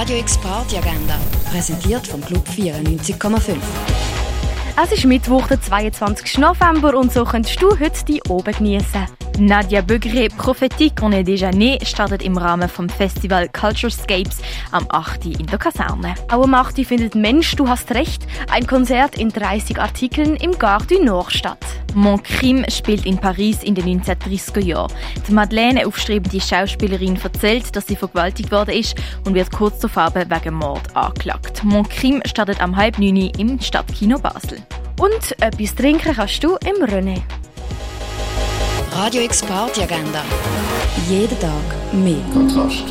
Radio X Party Agenda, präsentiert vom Club 94,5. Es ist Mittwoch, der 22. November und so könntest du heute die oben genießen. Nadia Bögre Prophétique on est déjà né startet im Rahmen vom Festival Culturescapes am 8. in der Kaserne. Auch am 8. findet Mensch, du hast recht, ein Konzert in 30 Artikeln im Gare du Nord statt. Mon Crime spielt in Paris in den 1930er Jahren. Die Madeleine, aufstrebende Schauspielerin, erzählt, dass sie vergewaltigt worden ist und wird kurz zur Farbe wegen Mord angeklagt. Mon Crime startet am halb neun im Stadtkino Basel. Und etwas trinken kannst du im René. Radio X Party Agenda. Jeden Tag mehr. Kontrast.